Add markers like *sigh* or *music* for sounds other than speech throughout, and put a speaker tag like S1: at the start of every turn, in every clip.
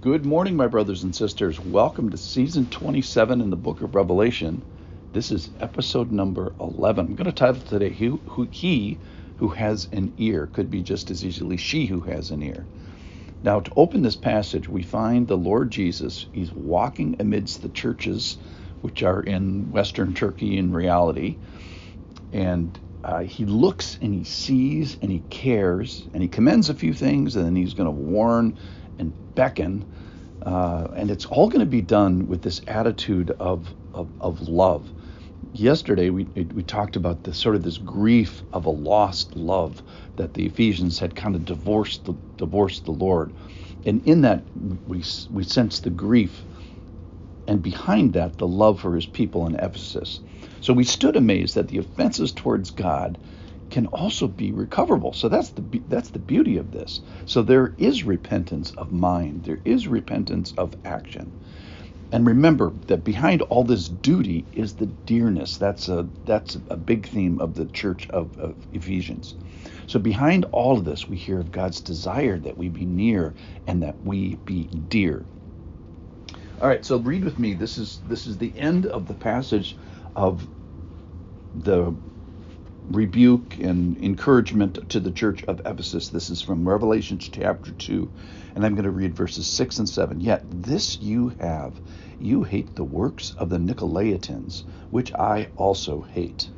S1: Good morning, my brothers and sisters. Welcome to season 27 in the book of Revelation. This is episode number 11. I'm going to title today He Who, he who Has an Ear. Could be just as easily She Who Has an Ear. Now, to open this passage, we find the Lord Jesus. He's walking amidst the churches, which are in Western Turkey in reality. And uh, he looks and he sees and he cares and he commends a few things and then he's going to warn and beckon. Uh, and it's all going to be done with this attitude of, of, of love. Yesterday, we, we talked about this sort of this grief of a lost love that the Ephesians had kind of divorced the, divorced the Lord. And in that, we, we sense the grief, and behind that, the love for his people in Ephesus. So we stood amazed that the offenses towards God can also be recoverable. So that's the that's the beauty of this. So there is repentance of mind, there is repentance of action. And remember that behind all this duty is the dearness. That's a that's a big theme of the church of, of Ephesians. So behind all of this, we hear of God's desire that we be near and that we be dear. All right, so read with me. This is this is the end of the passage of the rebuke and encouragement to the church of Ephesus. This is from Revelation chapter 2, and I'm going to read verses 6 and 7. Yet this you have, you hate the works of the Nicolaitans, which I also hate.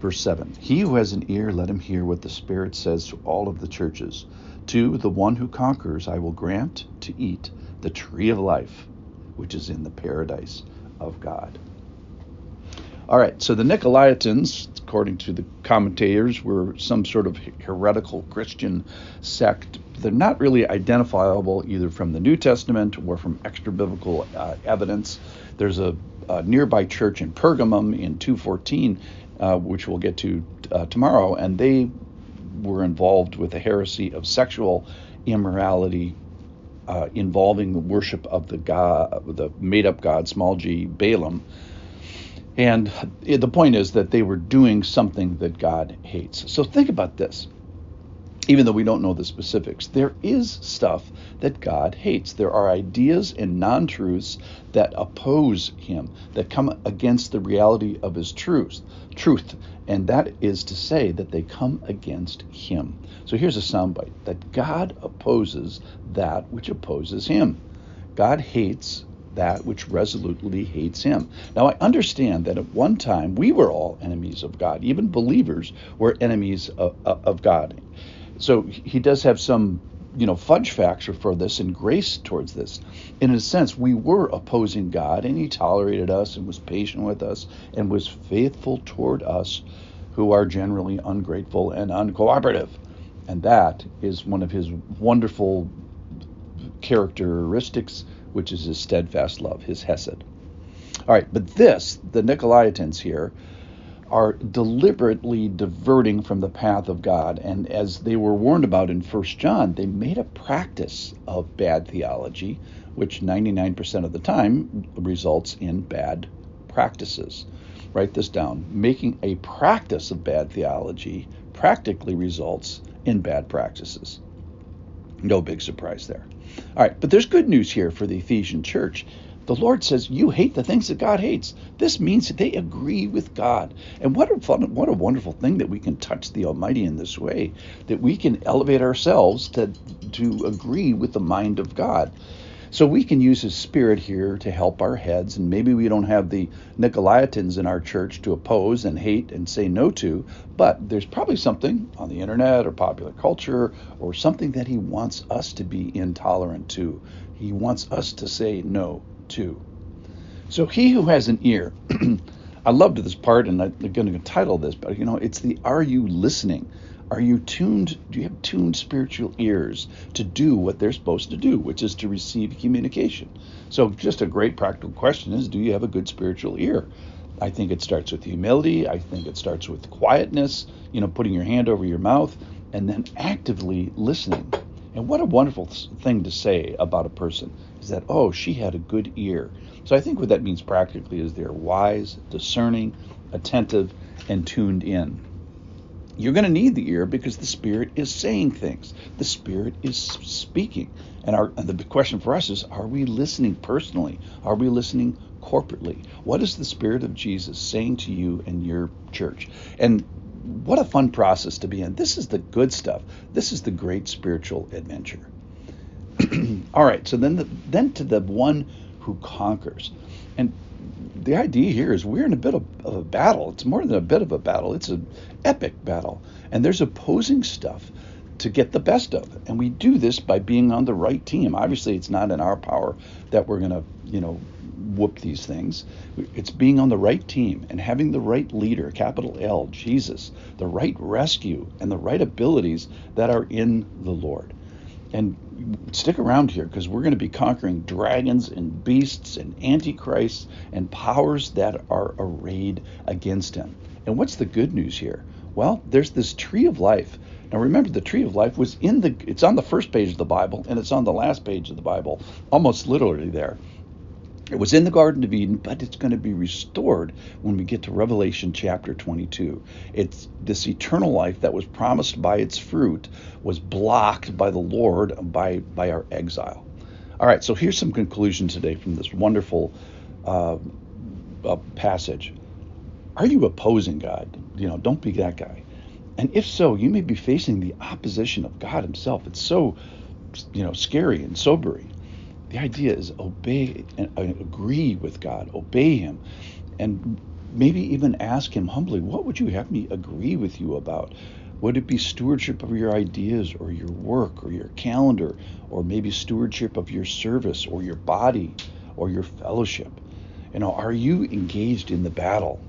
S1: Verse 7 He who has an ear, let him hear what the Spirit says to all of the churches. To the one who conquers, I will grant to eat the tree of life, which is in the paradise of God. All right, so the Nicolaitans, according to the commentators, were some sort of heretical Christian sect. They're not really identifiable either from the New Testament or from extra biblical uh, evidence. There's a, a, nearby church in Pergamum in 214, uh, which we'll get to uh, tomorrow, and they were involved with a heresy of sexual immorality uh, involving the worship of the god, the made-up god, small g, Balaam and the point is that they were doing something that God hates. So think about this. Even though we don't know the specifics, there is stuff that God hates. There are ideas and non truths that oppose Him, that come against the reality of His truth. Truth, and that is to say that they come against Him. So here's a soundbite: that God opposes that which opposes Him. God hates that which resolutely hates him. Now, I understand that at one time we were all enemies of God. Even believers were enemies of, of God. So he does have some, you know, fudge factor for this and grace towards this. In a sense, we were opposing God, and he tolerated us and was patient with us and was faithful toward us who are generally ungrateful and uncooperative. And that is one of his wonderful characteristics which is his steadfast love, his hesed. All right, but this, the Nicolaitans here, are deliberately diverting from the path of God. And as they were warned about in 1 John, they made a practice of bad theology, which 99% of the time results in bad practices. Write this down. Making a practice of bad theology practically results in bad practices. No big surprise there. All right, but there's good news here for the Ephesian church. The Lord says, You hate the things that God hates. This means that they agree with God. And what a fun, what a wonderful thing that we can touch the Almighty in this way, that we can elevate ourselves to, to agree with the mind of God. So we can use his spirit here to help our heads, and maybe we don't have the Nicolaitans in our church to oppose and hate and say no to, but there's probably something on the internet or popular culture or something that he wants us to be intolerant to. He wants us to say no to. So he who has an ear, *clears throat* I loved this part, and I'm going to title this, but you know, it's the Are You Listening? Are you tuned? Do you have tuned spiritual ears to do what they're supposed to do, which is to receive communication? So, just a great practical question is do you have a good spiritual ear? I think it starts with humility. I think it starts with quietness, you know, putting your hand over your mouth and then actively listening. And what a wonderful thing to say about a person is that, oh, she had a good ear. So I think what that means practically is they're wise, discerning, attentive, and tuned in. You're going to need the ear because the Spirit is saying things. The Spirit is speaking. And, our, and the question for us is are we listening personally? Are we listening corporately? What is the Spirit of Jesus saying to you and your church? And what a fun process to be in. This is the good stuff. This is the great spiritual adventure. *clears throat* All right, so then the, then to the one who conquers. And the idea here is we're in a bit of, of, a battle. It's more than a bit of a battle. It's an epic battle. And there's opposing stuff to get the best of it. And we do this by being on the right team. Obviously, it's not in our power that we're going to, you know, whoop these things. It's being on the right team and having the right leader, capital L, Jesus, the right rescue, and the right abilities that are in the Lord. And stick around here because we're going to be conquering dragons and beasts and antichrists and powers that are arrayed against him. And what's the good news here? Well, there's this tree of life. Now remember the tree of life was in the it's on the first page of the Bible and it's on the last page of the Bible, almost literally there. It was in the Garden of Eden, but it's going to be restored when we get to Revelation chapter 22. It's this eternal life that was promised by its fruit was blocked by the Lord by by our exile. All right, so here's some conclusion today from this wonderful uh, uh, passage. Are you opposing God? You know, don't be that guy. And if so, you may be facing the opposition of God Himself. It's so, you know, scary and sobering. The idea is obey and uh, agree with God, obey Him, and maybe even ask Him humbly, what would you have me agree with you about? Would it be stewardship of your ideas or your work or your calendar, or maybe stewardship of your service or your body or your fellowship? You know, are you engaged in the battle?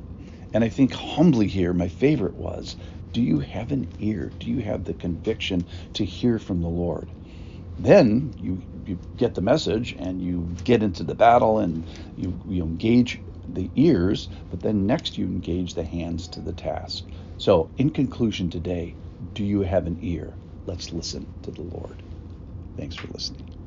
S1: And I think humbly here, my favorite was do you have an ear? Do you have the conviction to hear from the Lord? Then you, you get the message and you get into the battle and you, you engage the ears, but then next you engage the hands to the task. So, in conclusion today, do you have an ear? Let's listen to the Lord. Thanks for listening.